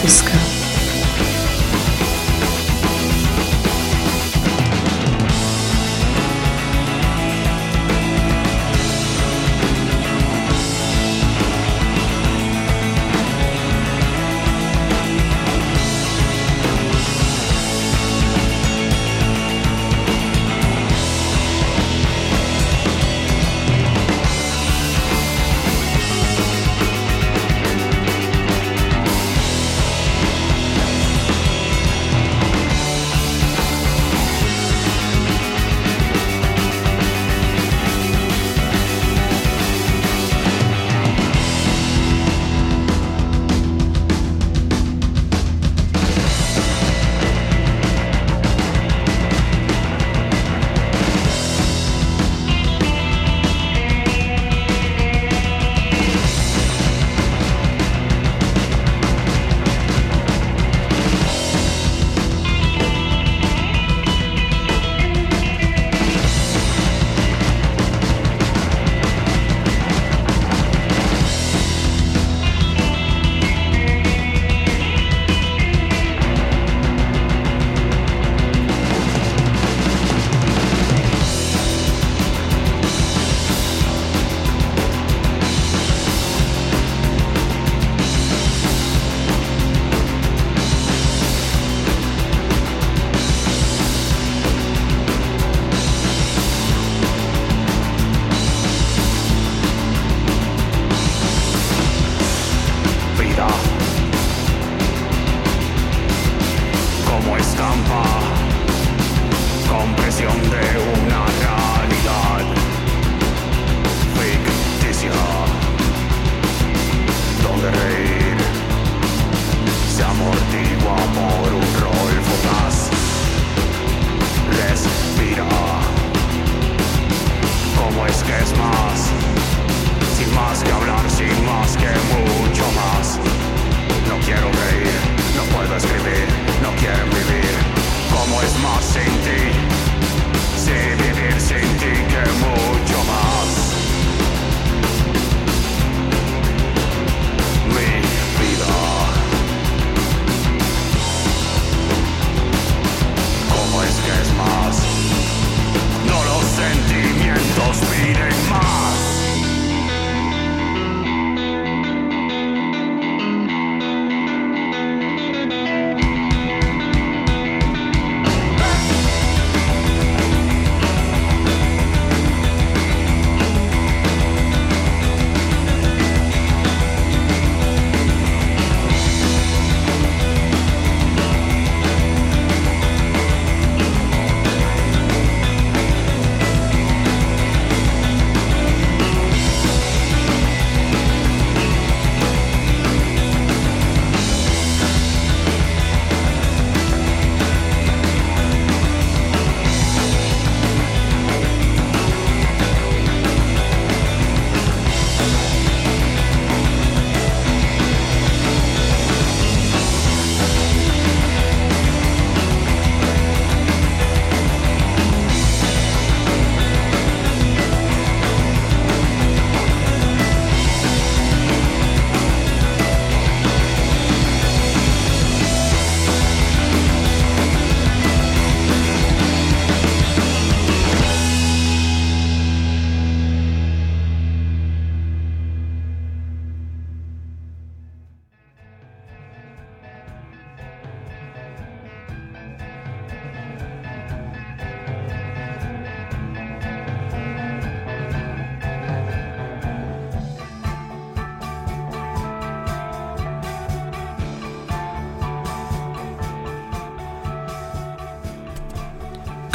to Psych Radio, San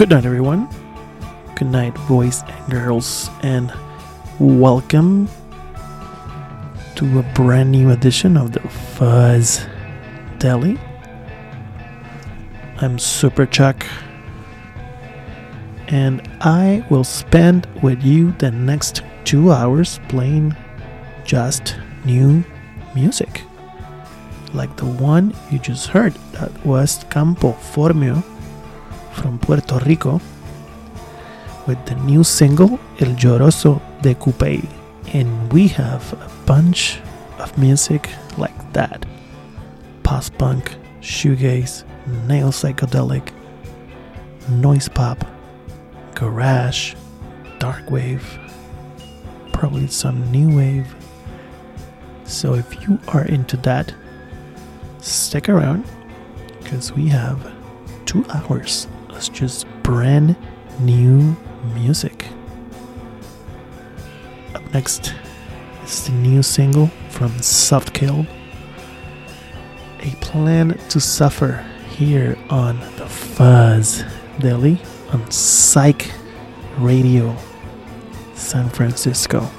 Good night, everyone. Good night, boys and girls, and welcome to a brand new edition of the Fuzz Deli. I'm Super Chuck, and I will spend with you the next two hours playing just new music. Like the one you just heard, that was Campo Formio from Puerto Rico with the new single El Lloroso de Coupé. And we have a bunch of music like that post punk, shoegaze, neo psychedelic, noise pop, garage, dark wave, probably some new wave. So if you are into that, stick around because we have two hours of just brand new music. Up next is the new single from Softkill, A Plan to Suffer, here on the Fuzz Deli on Psych Radio San Francisco.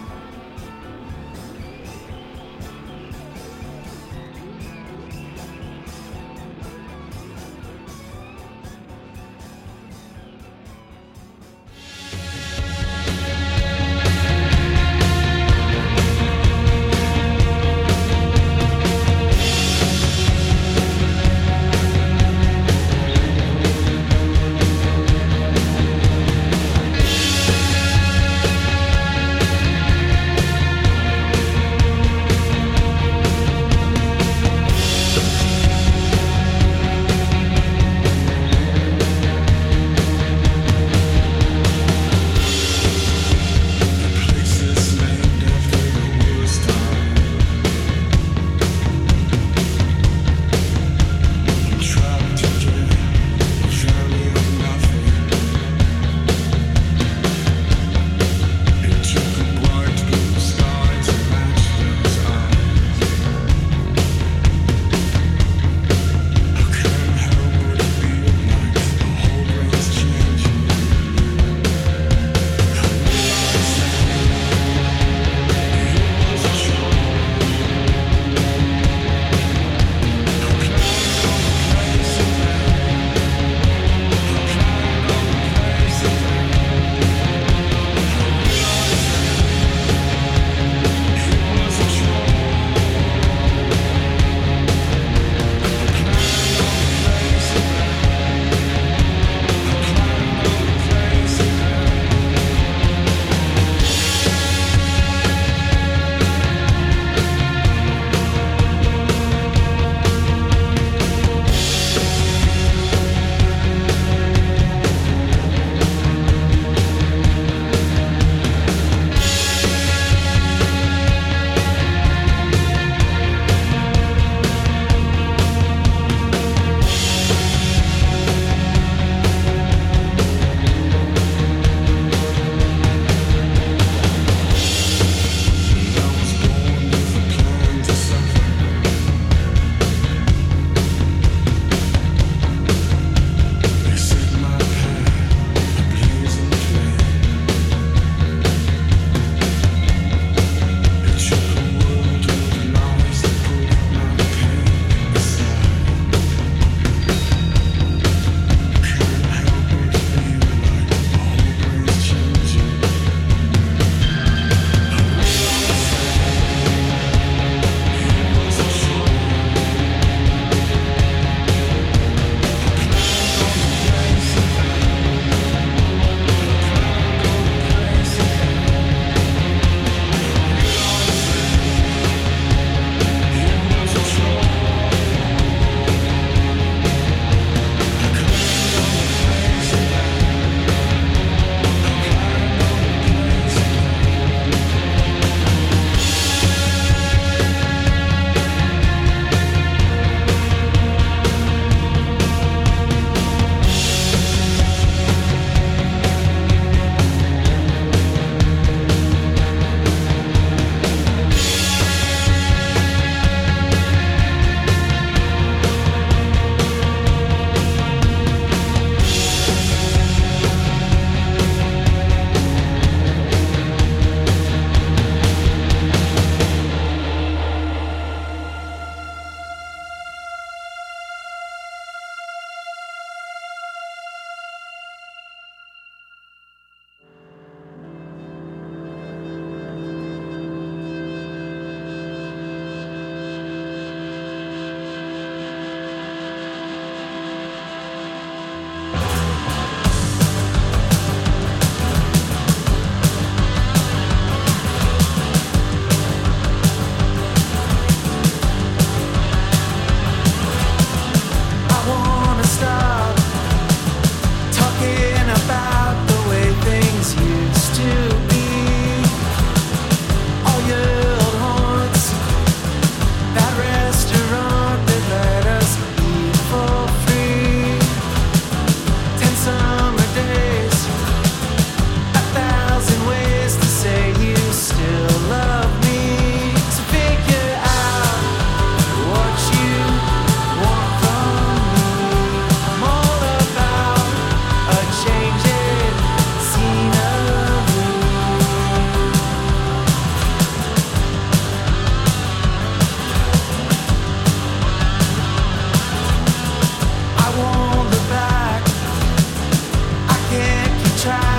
try.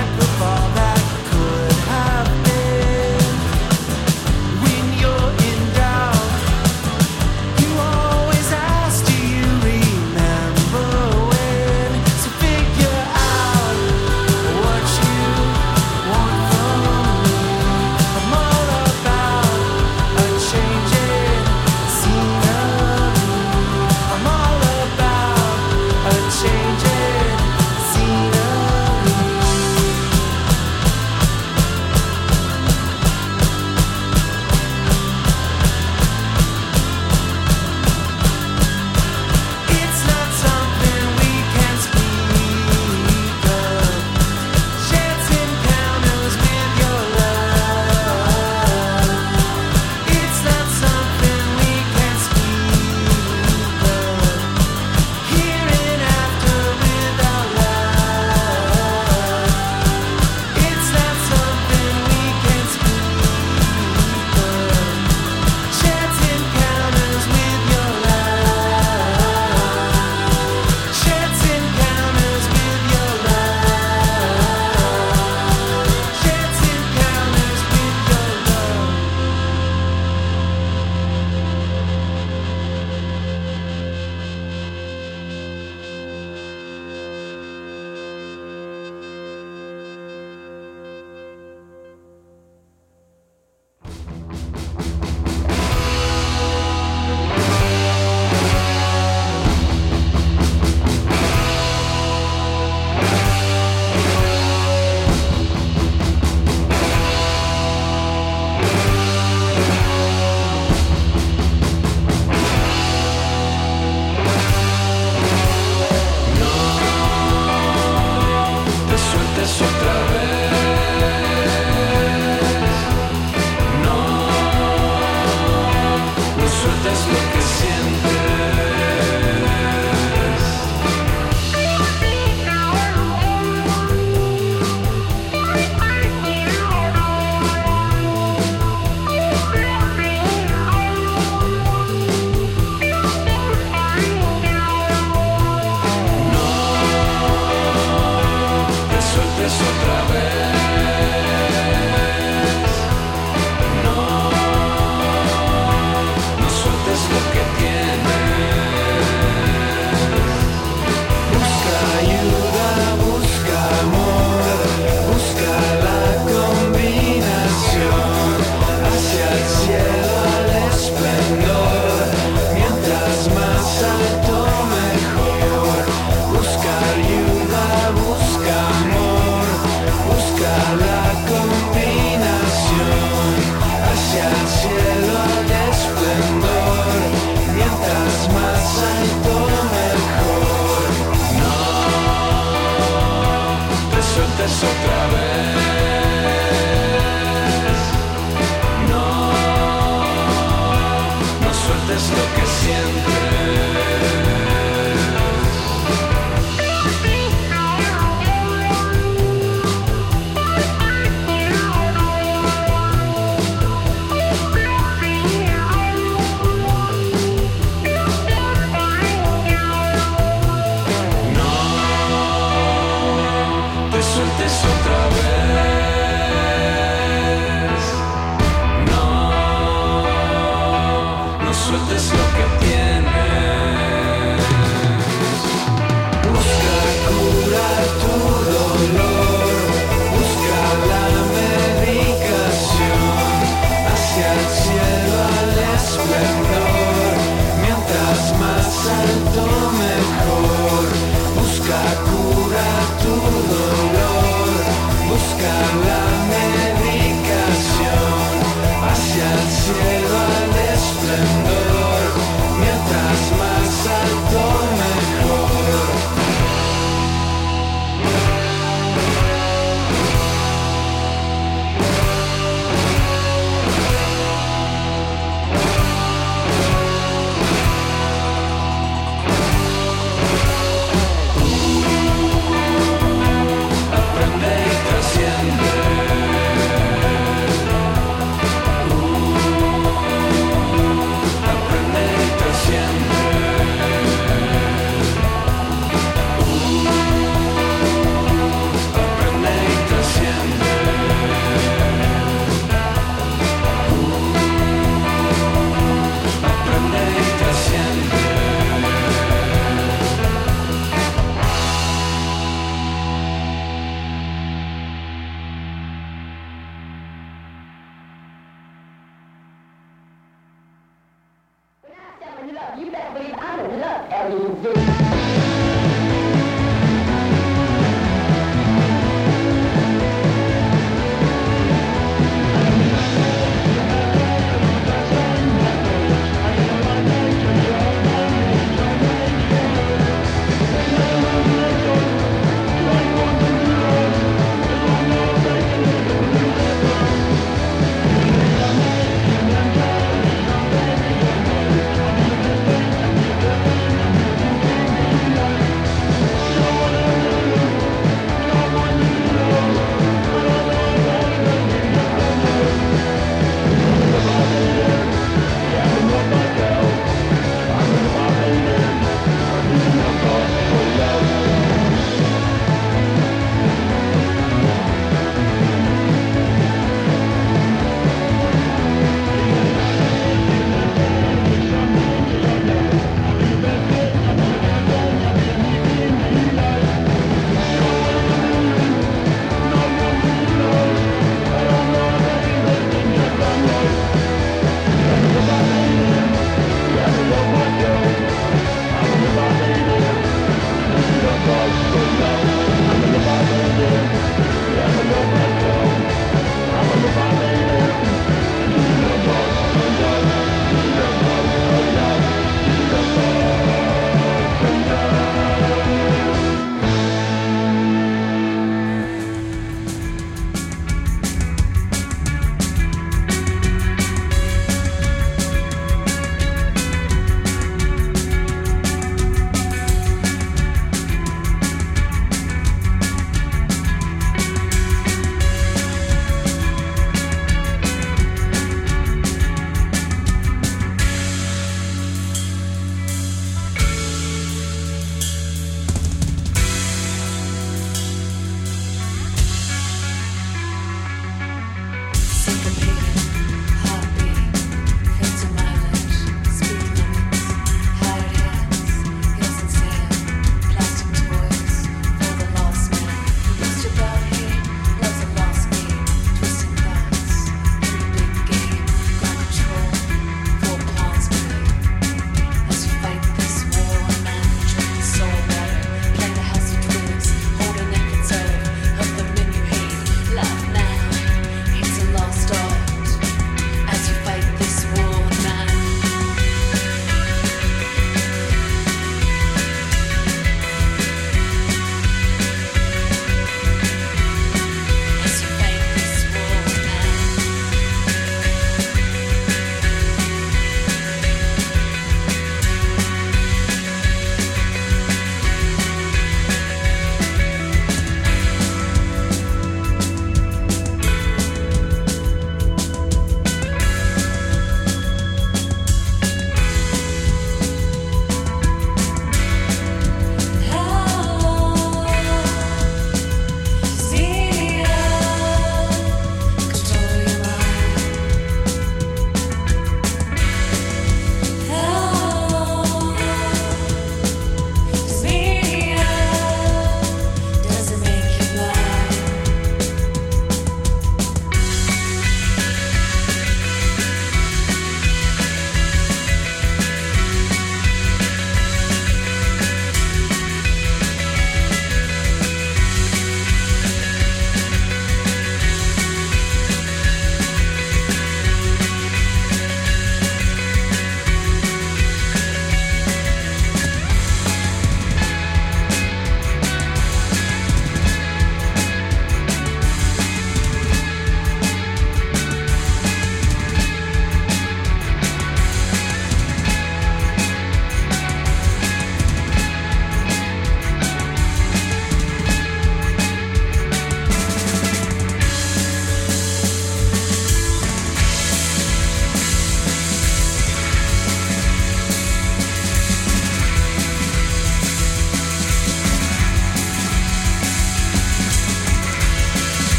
sientes otra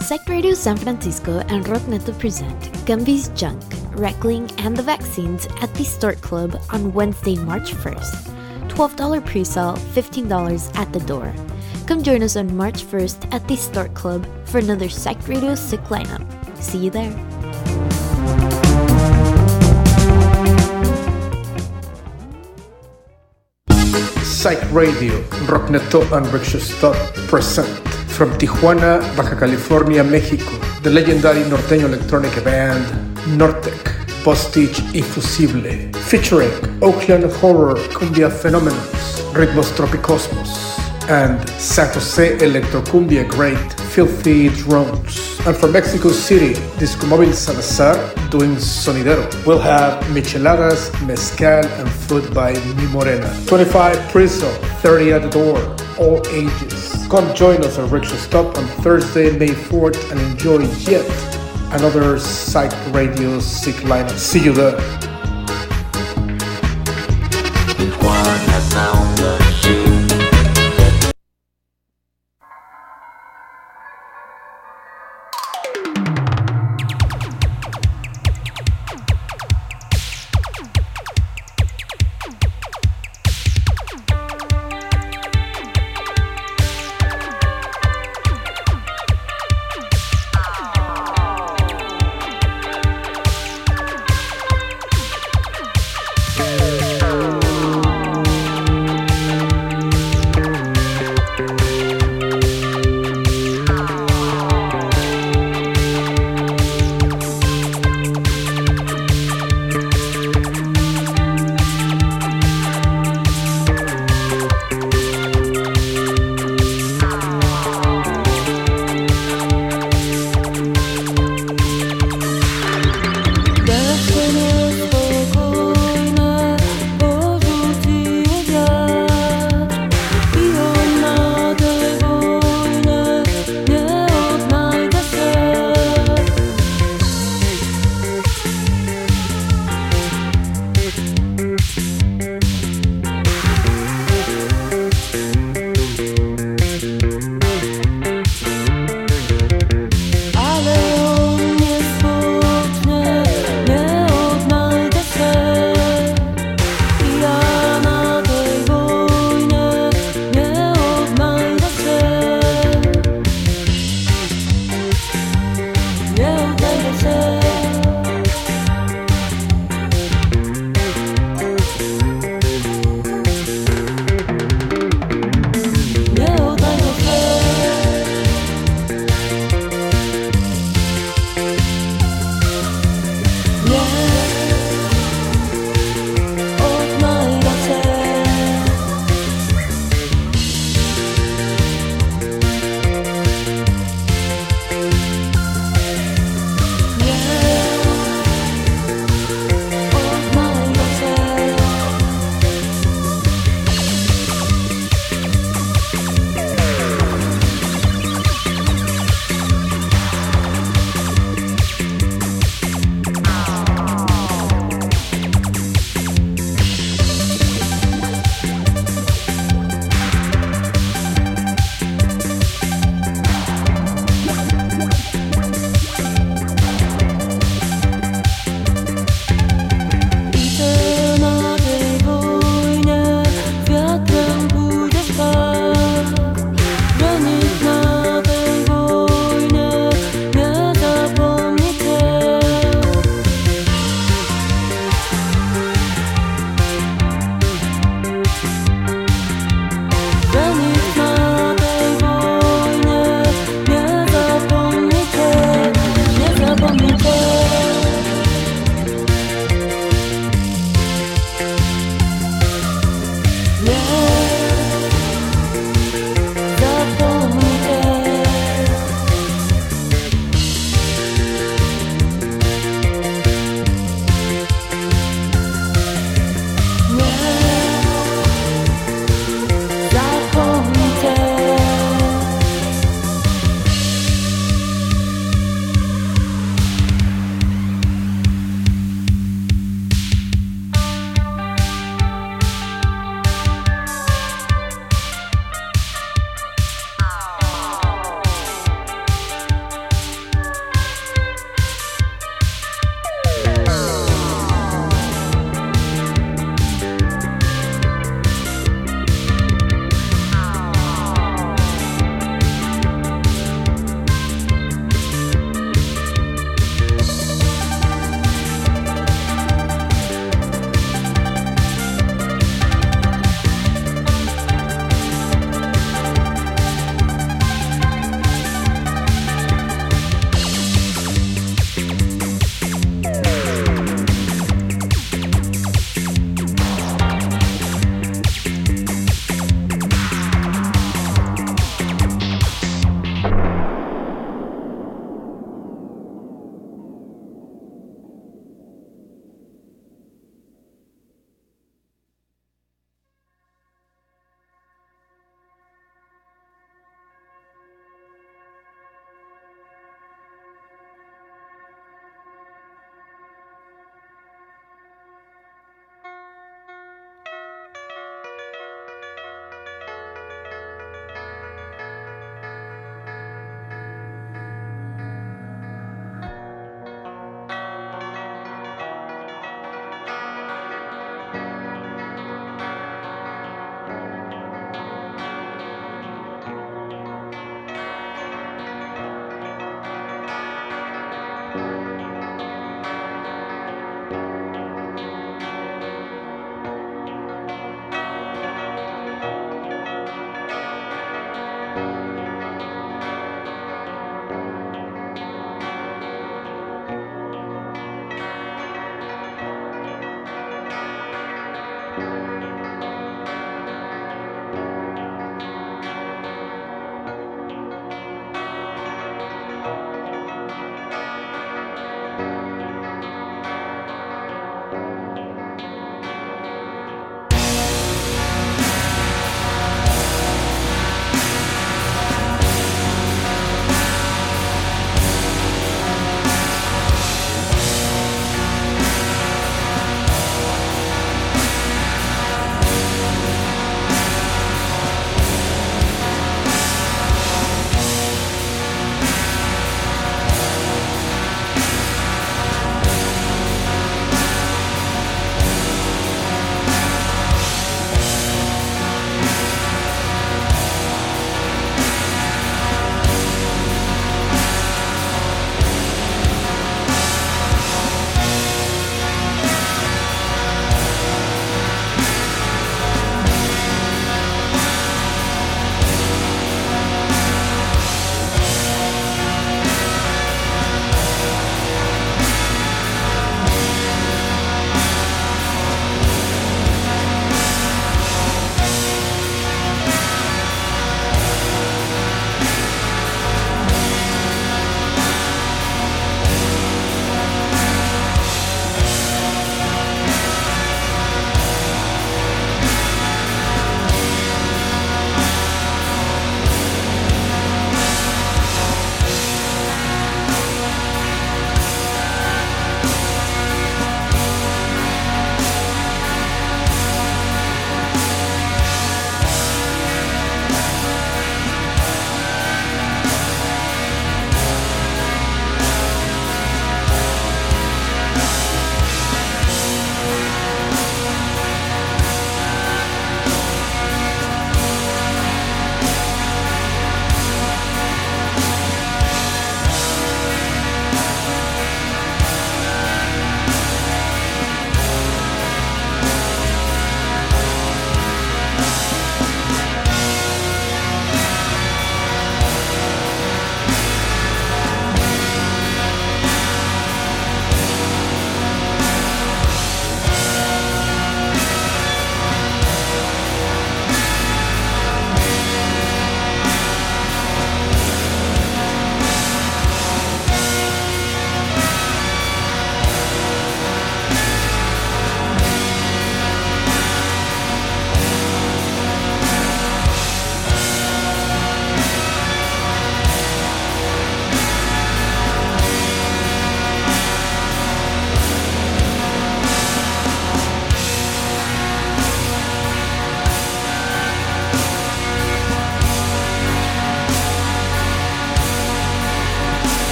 Psych Radio San Francisco and Rockneto present Gumby's Junk, Reckling, and the Vaccines at the Stork Club on Wednesday, March 1st. $12 pre sale, $15 at the door. Come join us on March 1st at the Stork Club for another Psych Radio Sick lineup. See you there. Psych Radio, Rockneto and Rickshaw present from Tijuana, Baja California, Mexico, the legendary norteño electronic band Nortec, Postage Infusible, featuring Oakland Horror Cumbia Phenomenons, Ritmos Tropicosmos, and San Jose Electrocumbia great Filthy Drones. And from Mexico City, Disco Móvil Salazar doing Sonidero. We'll have micheladas, mezcal, and food by Mi Morena. 25 pre-sale, 30 at the door, all ages. Come join us at Rickshaw Stop on Thursday, May 4th and enjoy yet another Psych Radio Sick lineup. See you there.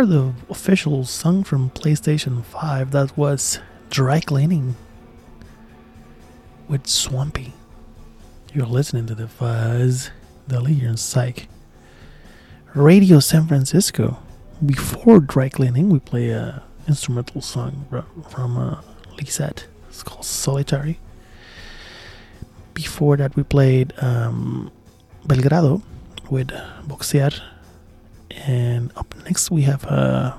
part of the official song from PlayStation 5 that was Dry Cleaning with Swampy. You're listening to the Fuzz, the Legion Psych. Radio San Francisco. Before Dry Cleaning, we play a instrumental song from uh, Lisette. It's called Solitary. Before that, we played um, Belgrado with Boxear and up next, we have uh,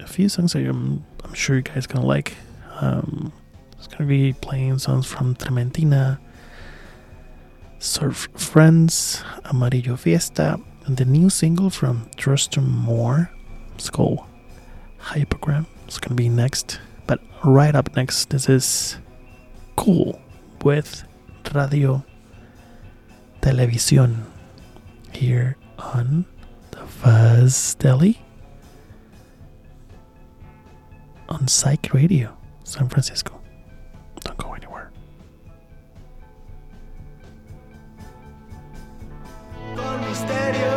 a few songs that I'm, I'm sure you guys gonna like. Um, it's gonna be playing songs from Trementina, Surf Friends, Amarillo Fiesta, and the new single from Thurston Moore. It's called Hypnogram. It's gonna be next. But right up next, this is Cool with Radio Televisión here on the Fuzz Deli on Psych Radio, San Francisco. Don't go anywhere. Con misterio.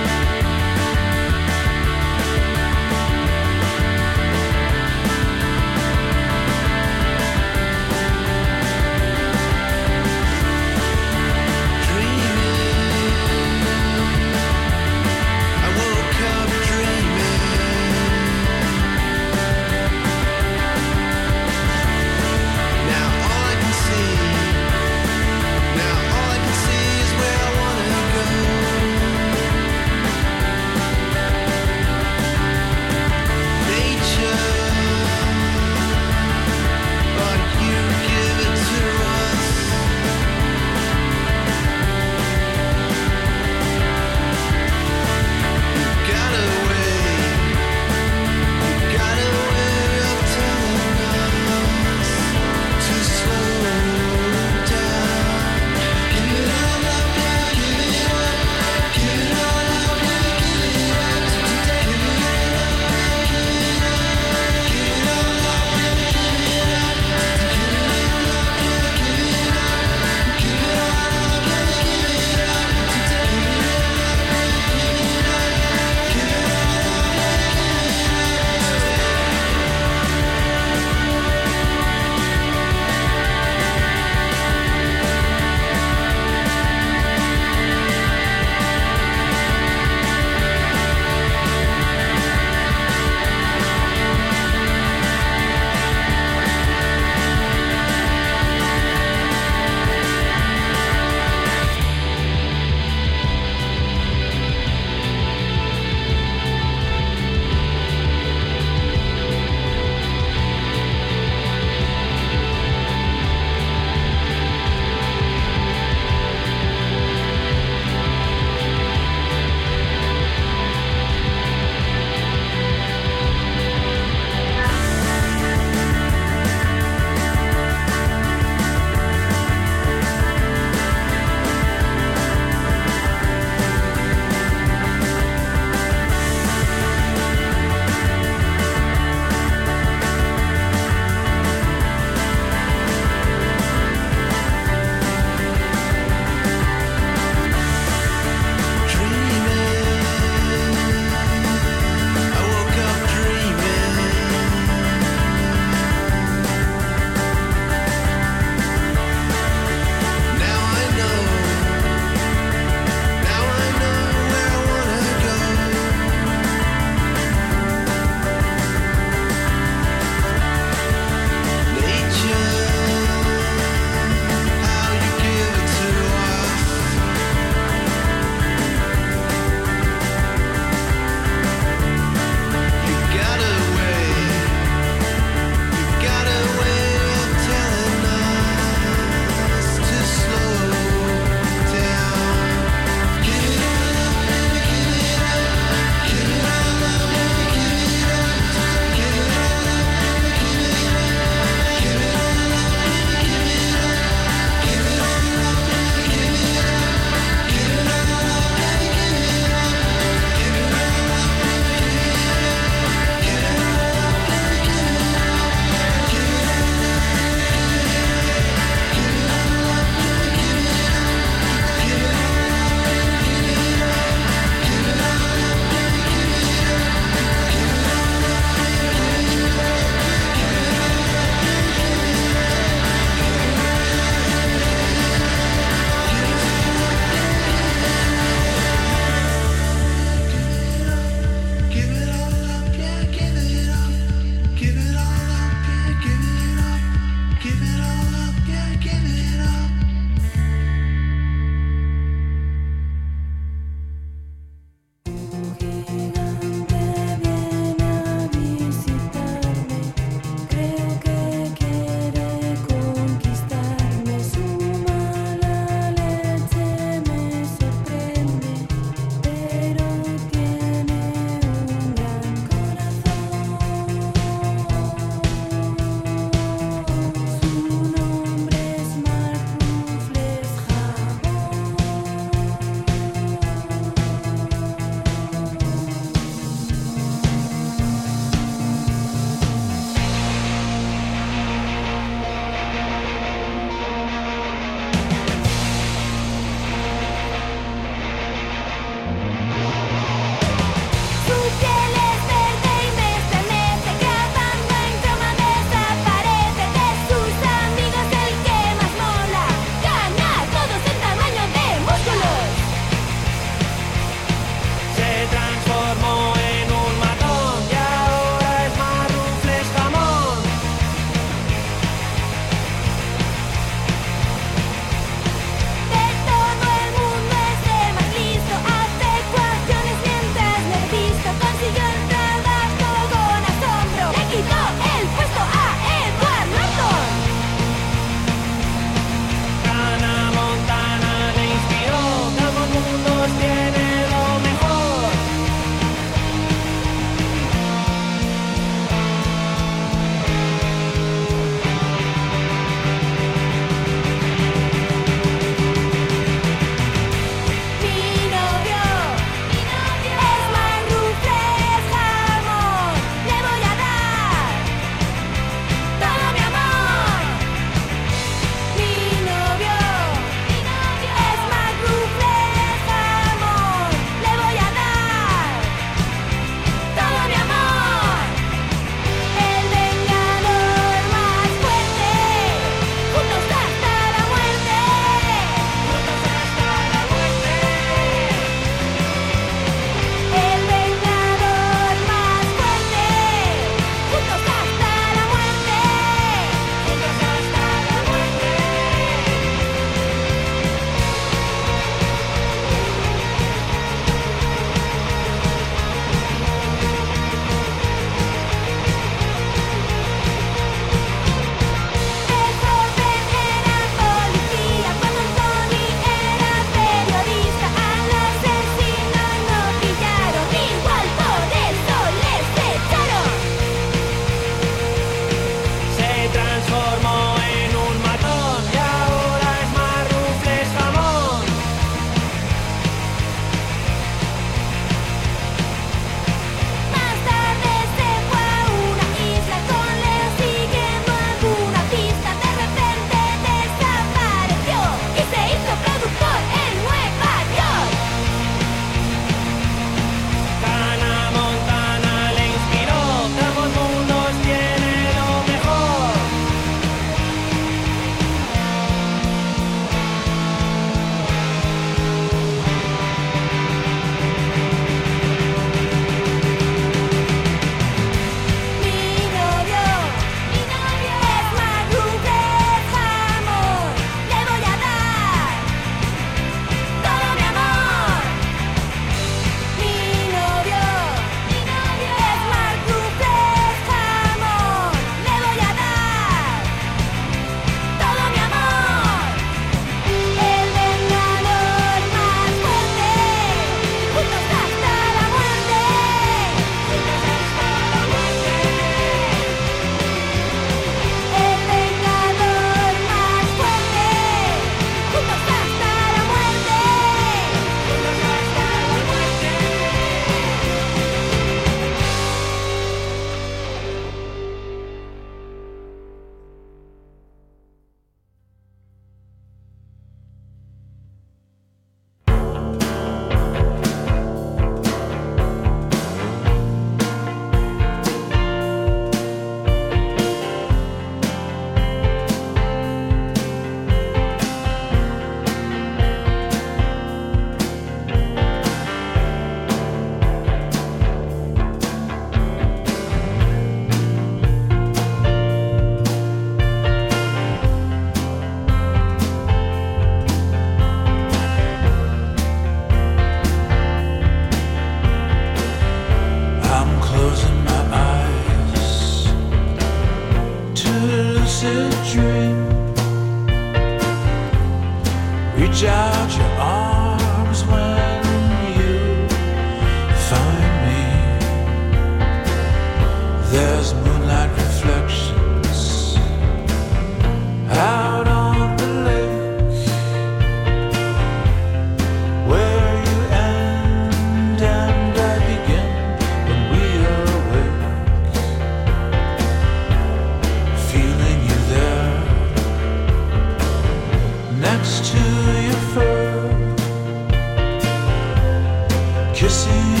Kissing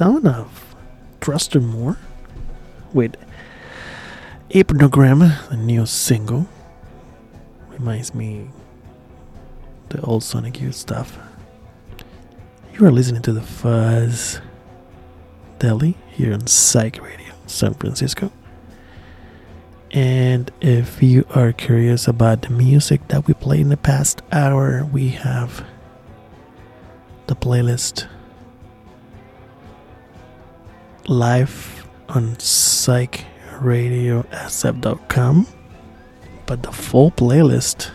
sound of Thurston Moore with Hypnogram, the new single. Reminds me the old Sonic Youth stuff. You are listening to the Fuzz Deli here on Psych Radio, San Francisco. And if you are curious about the music that we played in the past hour, we have the playlist live on psychradiosf.com. But the full playlist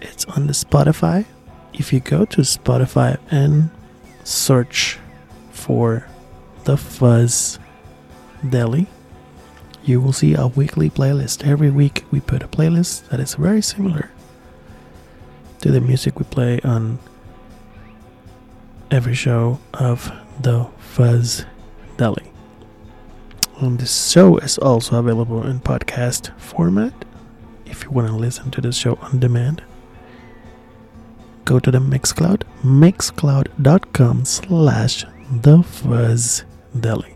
it's on the Spotify. If you go to Spotify and search for the Fuzz Deli, you will see a weekly playlist. Every week we put a playlist that is very similar to the music we play on every show of the Fuzz Deli. And this show is also available in podcast format if you want to listen to the show on demand go to the Mixcloud, mixcloud.com slash the fuzz deli.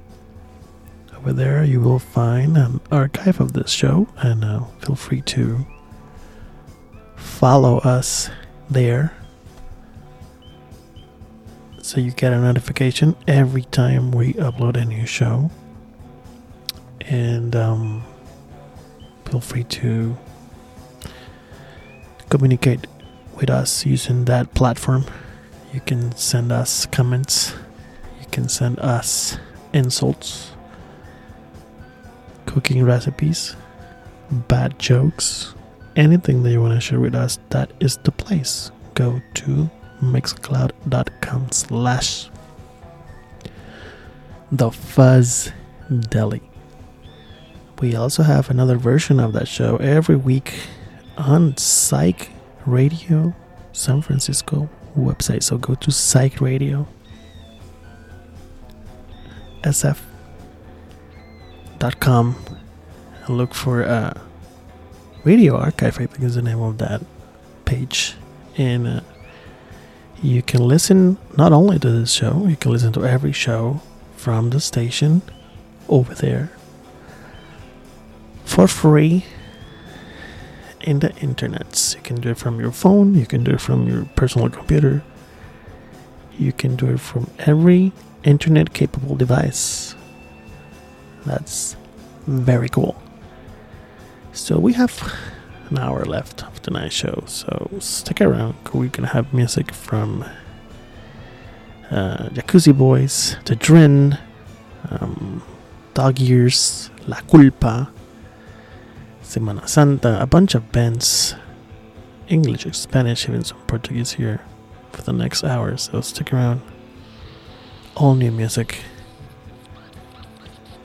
Over there you will find an archive of this show and uh, feel free to follow us there so you get a notification every time we upload a new show and um, feel free to communicate with us using that platform. You can send us comments, you can send us insults, cooking recipes, bad jokes, anything that you want to share with us. That is the place. Go to mixcloud.com slash the fuzz deli. We also have another version of that show every week on Psych Radio San Francisco website. So go to Psych Radio sf.com and look for uh, Radio Archive, I think is the name of that page. And uh, you can listen not only to this show, you can listen to every show from the station over there for free in the internet. You can do it from your phone, you can do it from your personal computer, you can do it from every internet capable device. That's very cool. So we have an hour left of tonight's show, so stick around. We're gonna have music from uh, Jacuzzi Boys, The Drin, um, Dog Ears, La Culpa, Semana Santa, a bunch of bands, English, Spanish, even some Portuguese here for the next hour. So stick around. All new music.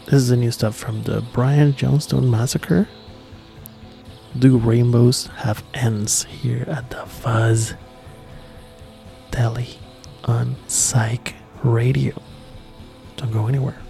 This is the new stuff from the Brian Jonestown Massacre. Do rainbows have ends here at the Fuzz Deli on Psych Radio? Don't go anywhere.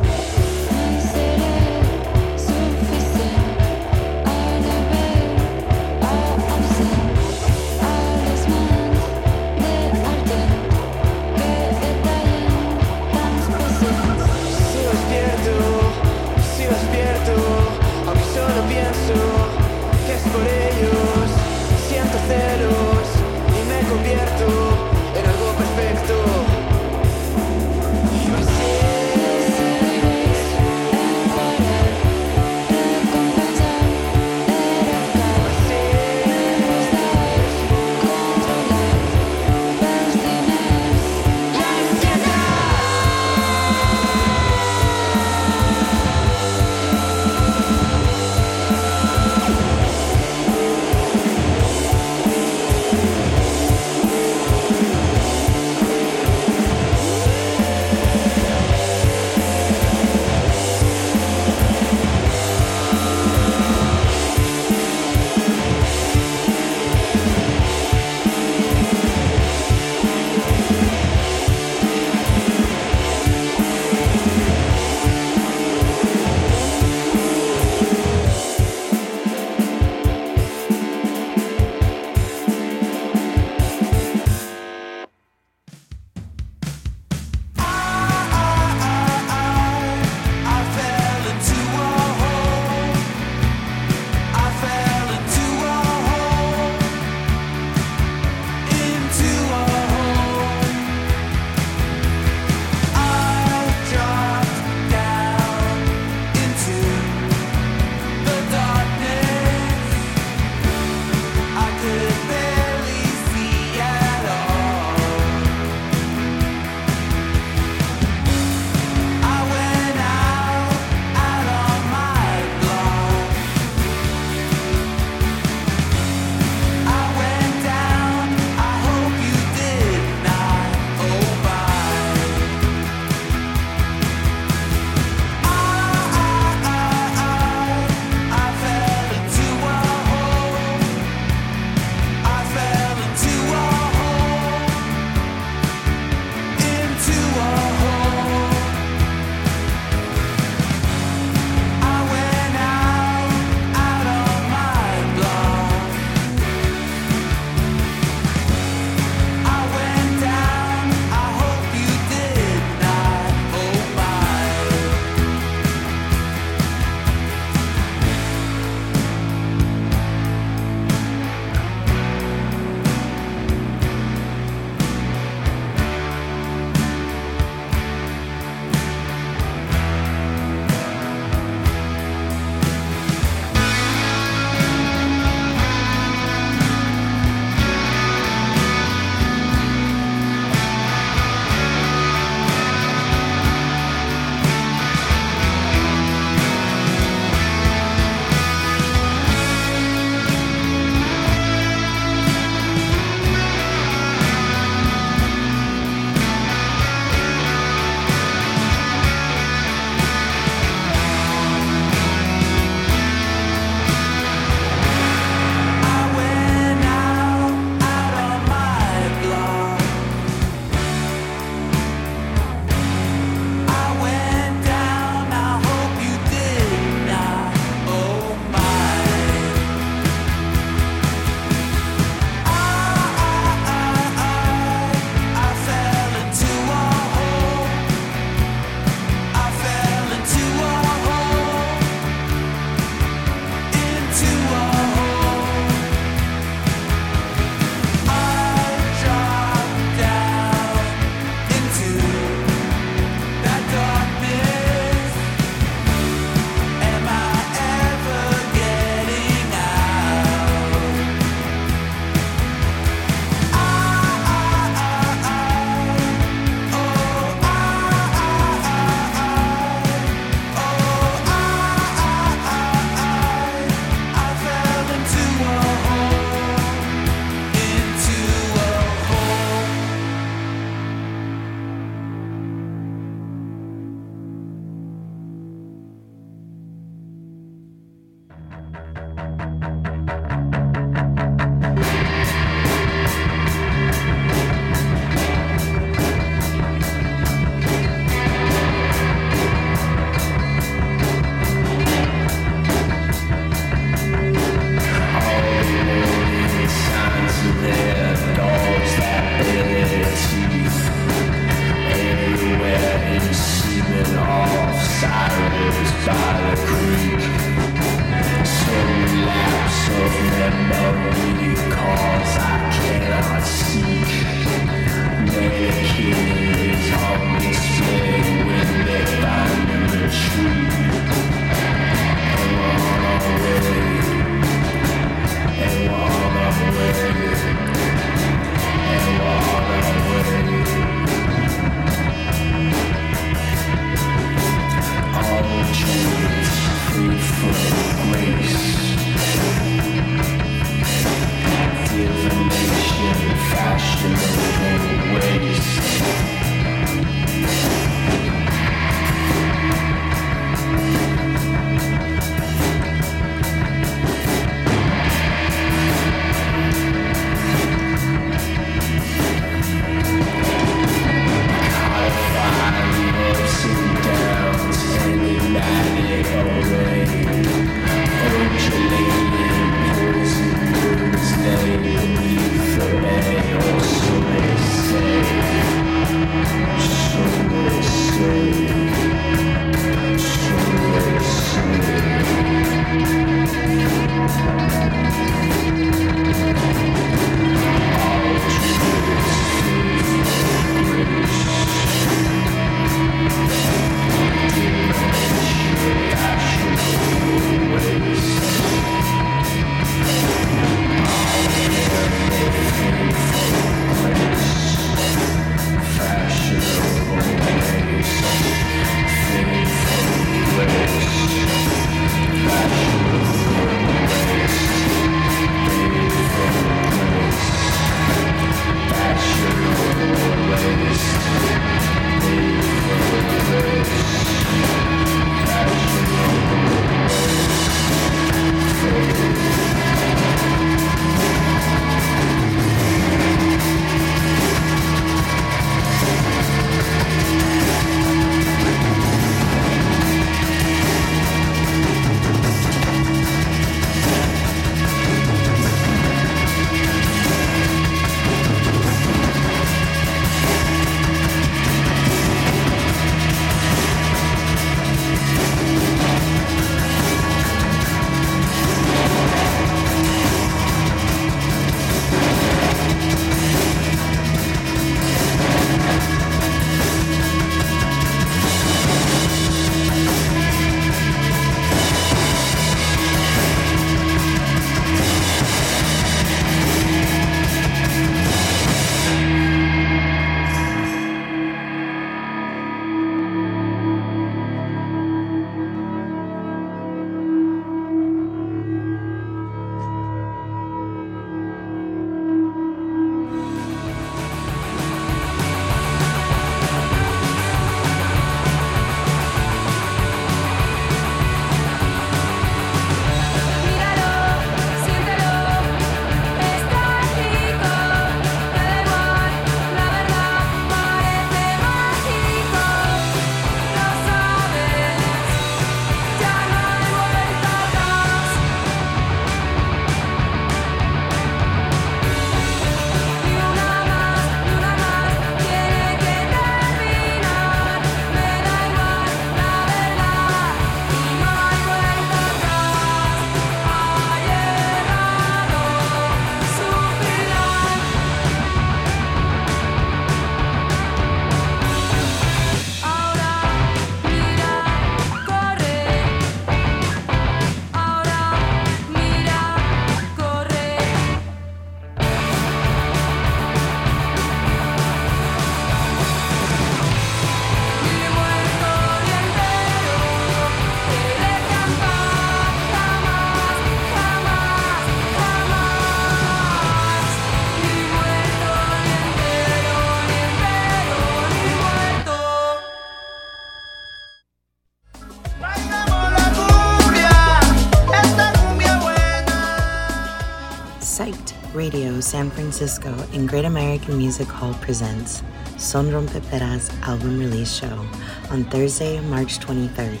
San Francisco and Great American Music Hall presents Son Rompepera's album release show on Thursday, March 23rd.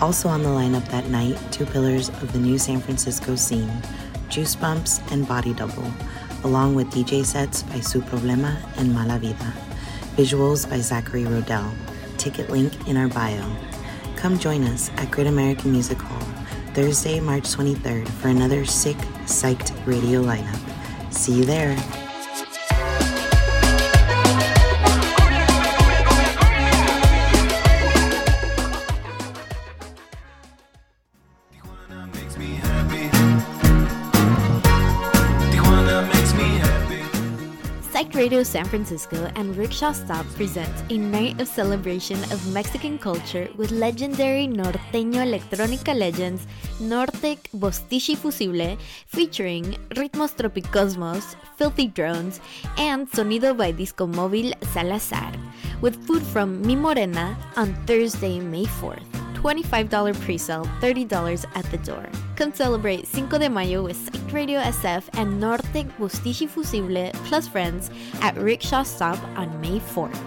Also on the lineup that night, two pillars of the new San Francisco scene, Juice Bumps and Body Double, along with DJ sets by Su Problema and Mala Vida. Visuals by Zachary Rodell. Ticket link in our bio. Come join us at Great American Music Hall Thursday, March 23rd for another sick, psyched radio lineup. See you there. Radio San Francisco and Rickshaw Stop present a night of celebration of Mexican culture with legendary norteño electrónica legends Nortec Bostichi Fussible featuring Ritmos Tropicosmos, Filthy Drones, and Sonido by Disco Móvil Salazar, with food from Mi Morena on Thursday, May 4th. $25 pre-sale, $30 at the door. Come celebrate Cinco de Mayo with Psych Radio SF and Norte Bustichi Fussible plus friends at Rickshaw Stop on May 4th.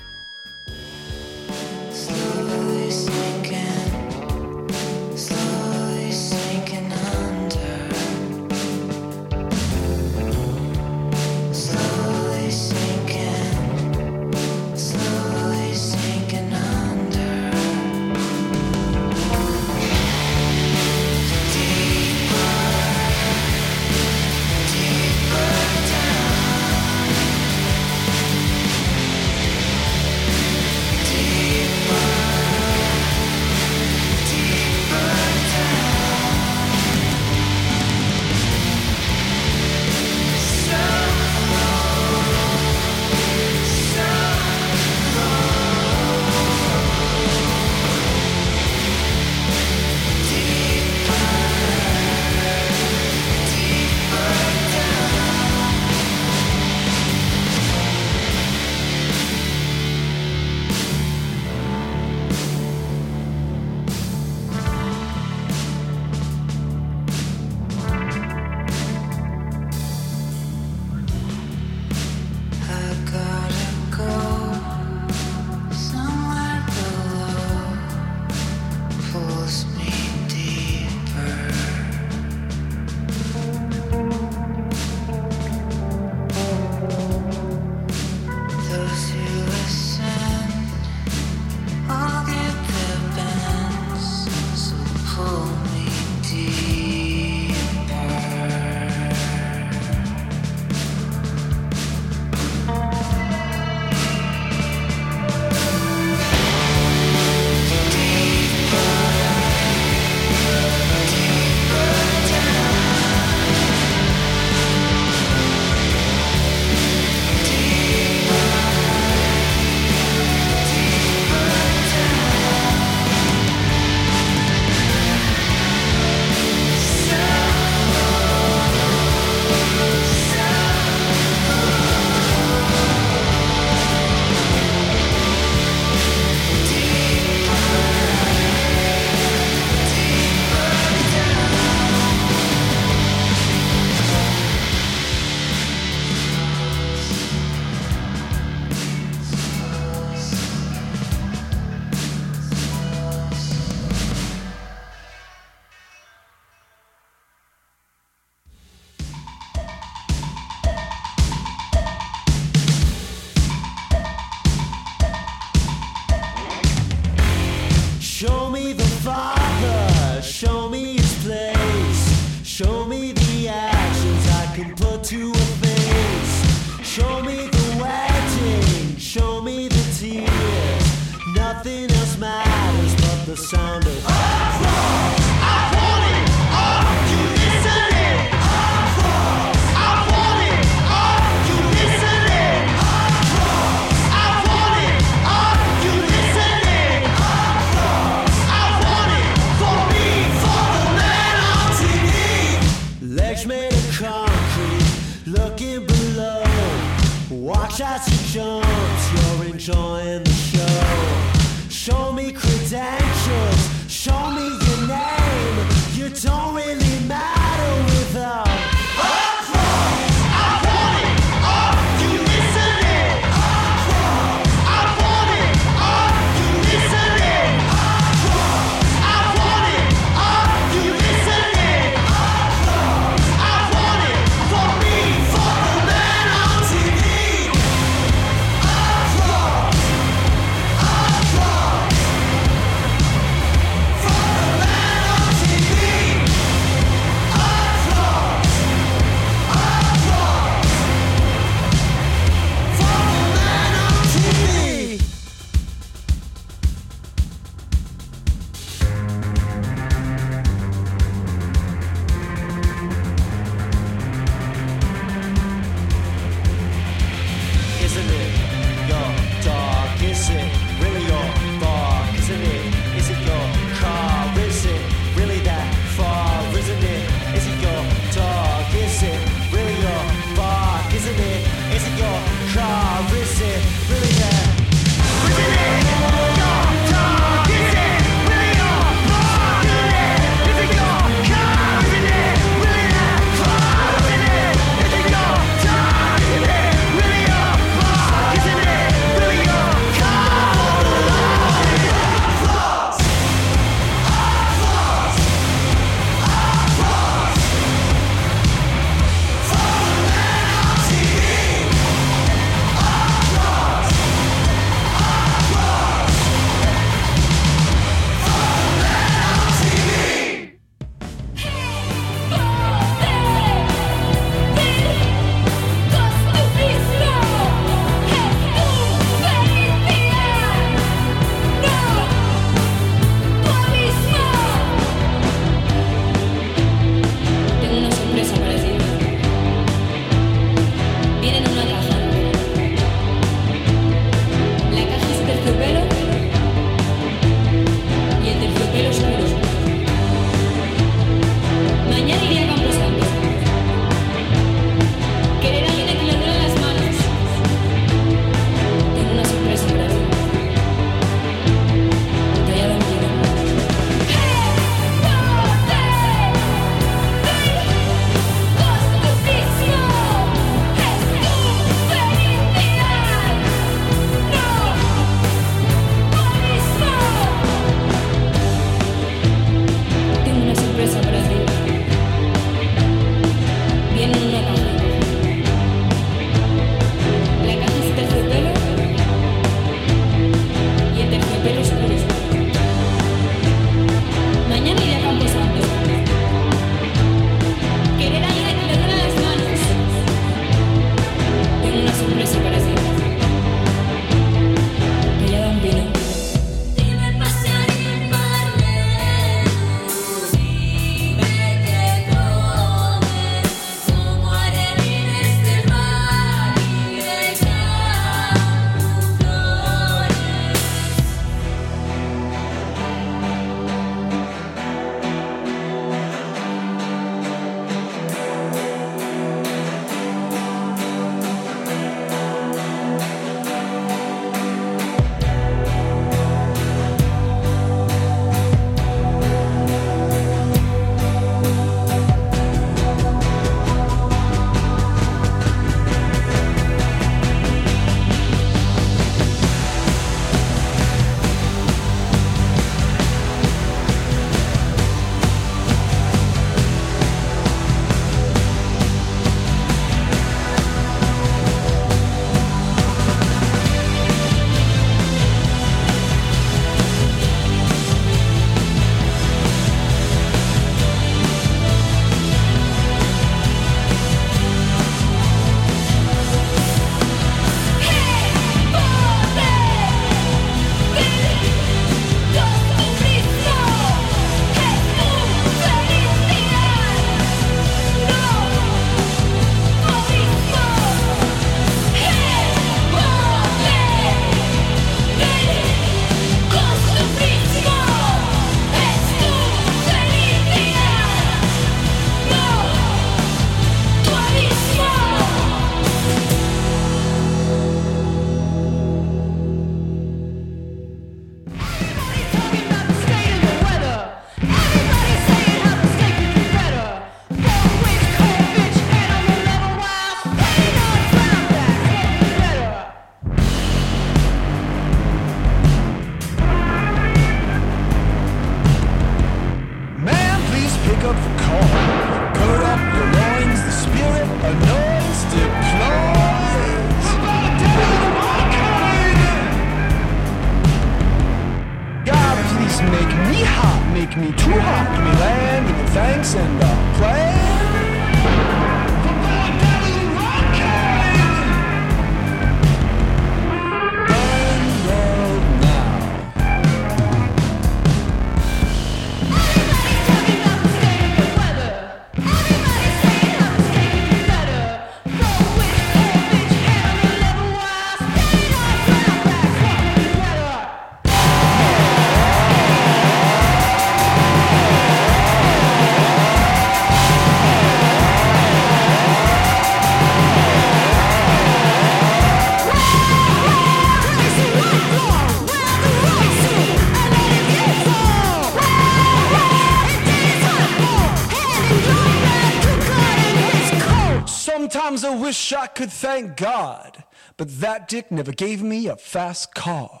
Wish I could thank God, but that dick never gave me a fast car.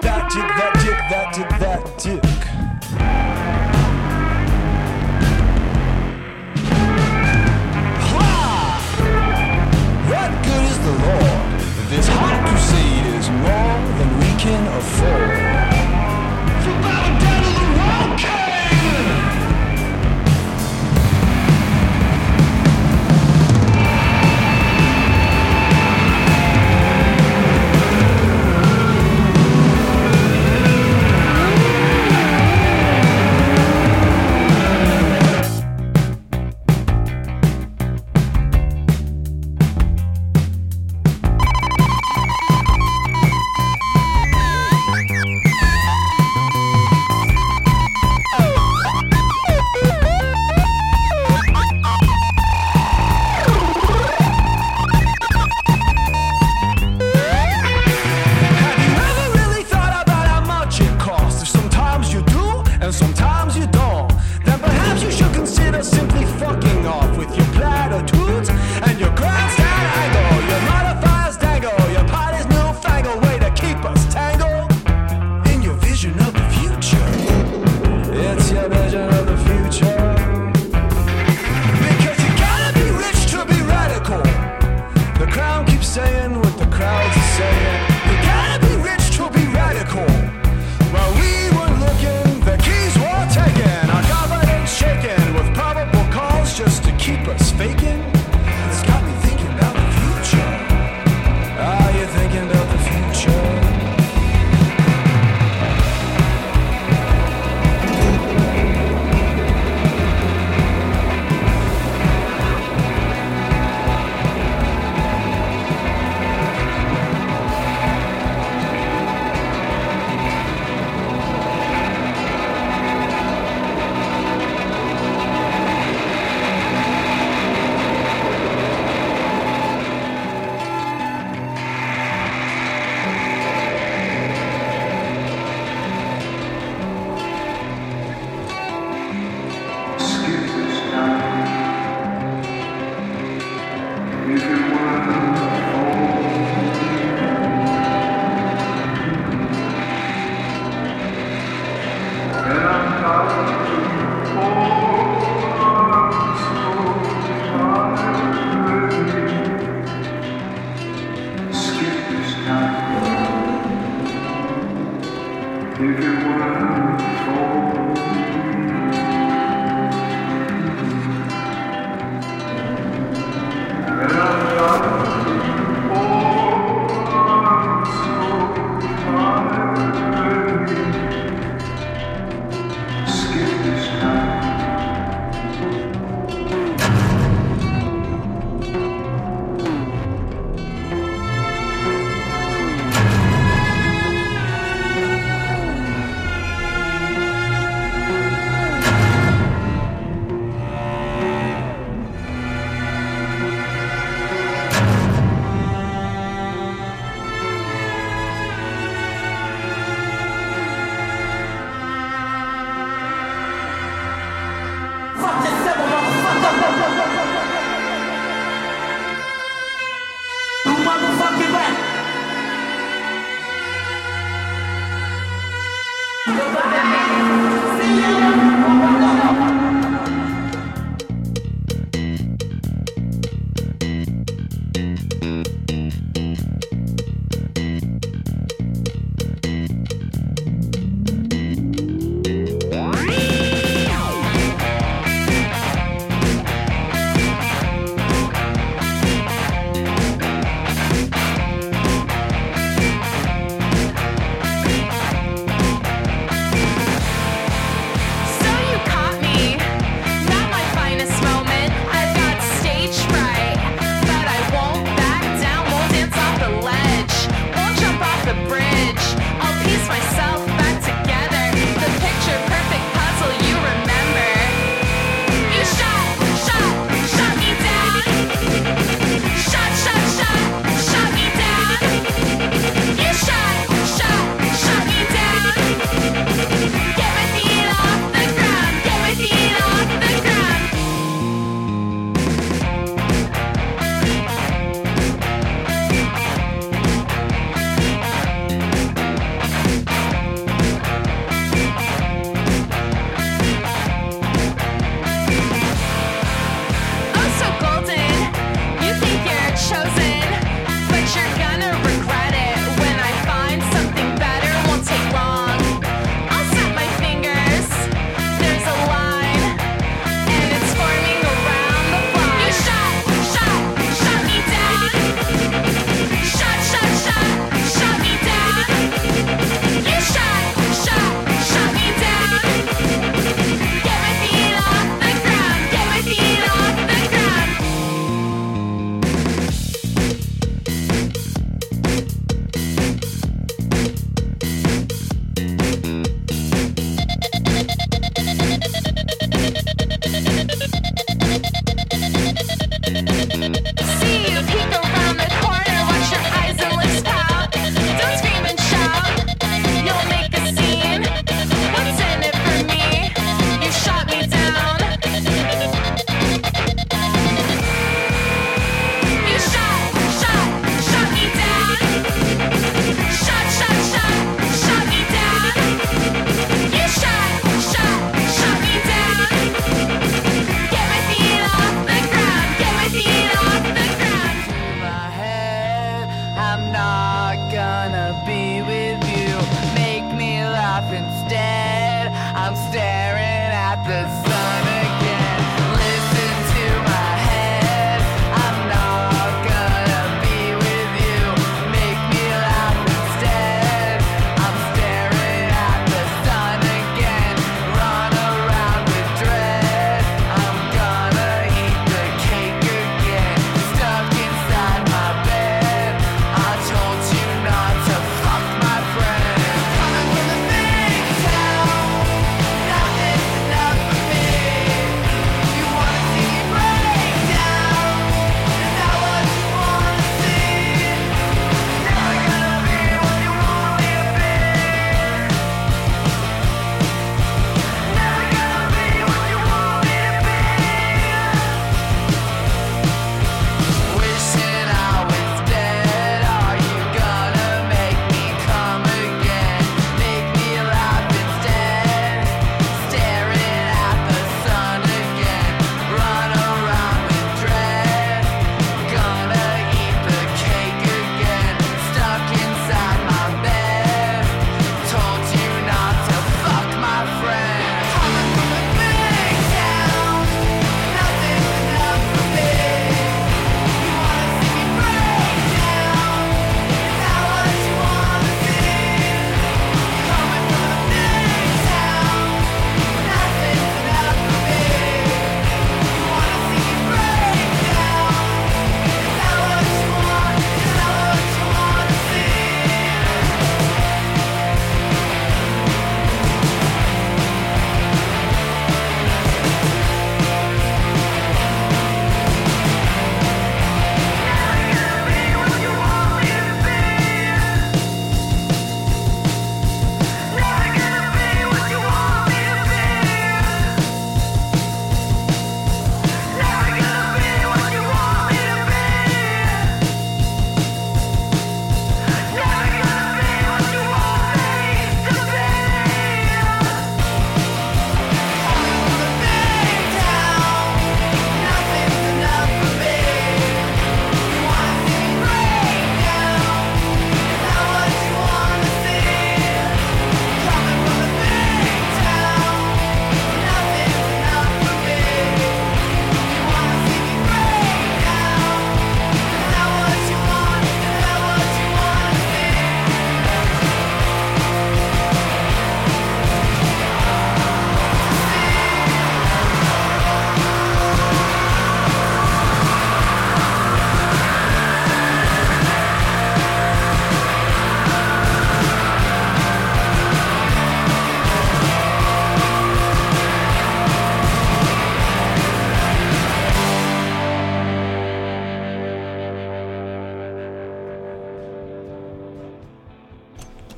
That dick, that dick, that dick, that dick. Ha! What good is the Lord? This hot crusade is more than we can afford.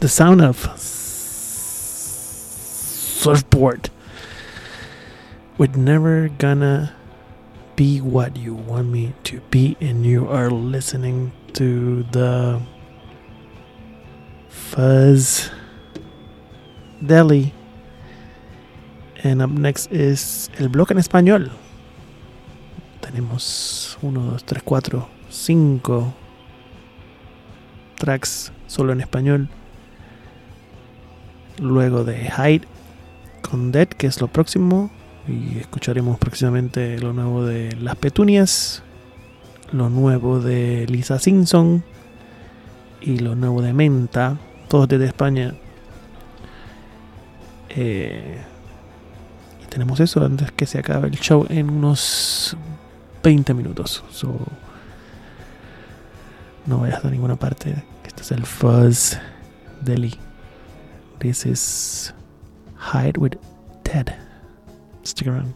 The sound of surfboard with never gonna be what you want me to be and you are listening to the fuzz deli. And up next is el bloque en español. Tenemos 1 2 3 4 5 tracks solo en español luego de Hyde con Dead, que es lo próximo. Y escucharemos próximamente lo nuevo de Las Petunias, lo nuevo de Lisa Simpson y lo nuevo de Menta, todos desde España. Eh, y tenemos eso antes que se acabe el show en unos 20 minutos. So, no vayas a ninguna parte. Este es el Fuzz Deli. This is Hide with Ted. Stick around.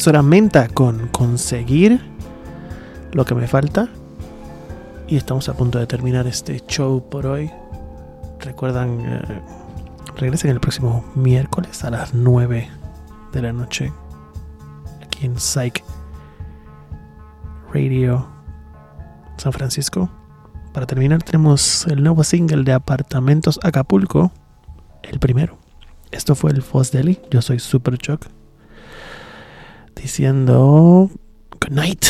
solamente con conseguir lo que me falta. Y estamos a punto de terminar este show por hoy. Recuerdan, eh, regresen el próximo miércoles a las 9 de la noche aquí en Psych Radio San Francisco. Para terminar tenemos el nuevo single de Apartamentos Acapulco, el primero. Esto fue el Foz Deli, yo soy Super Chuck diciendo good night.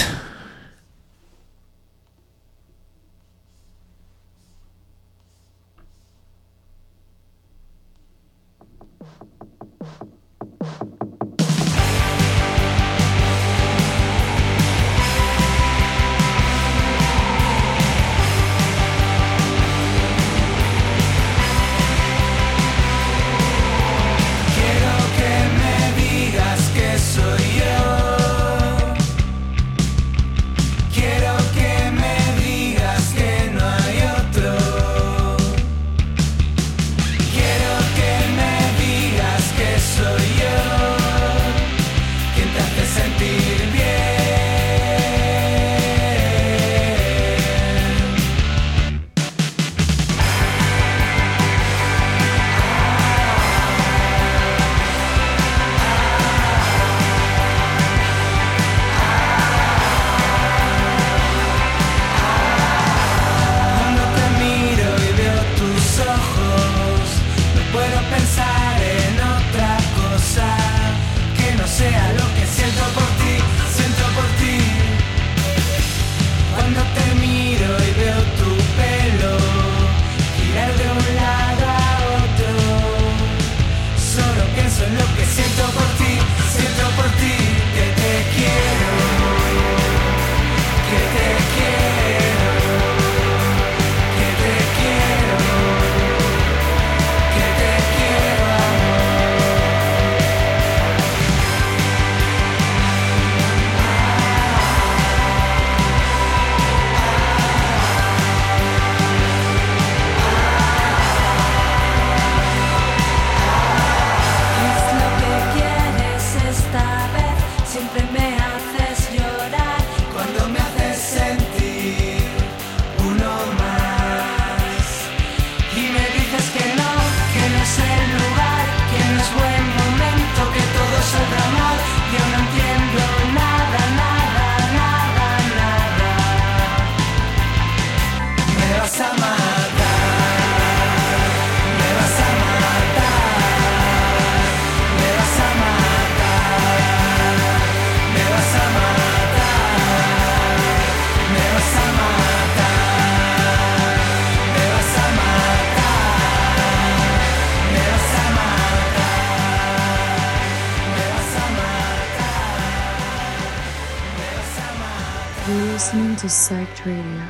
Psyched Radio.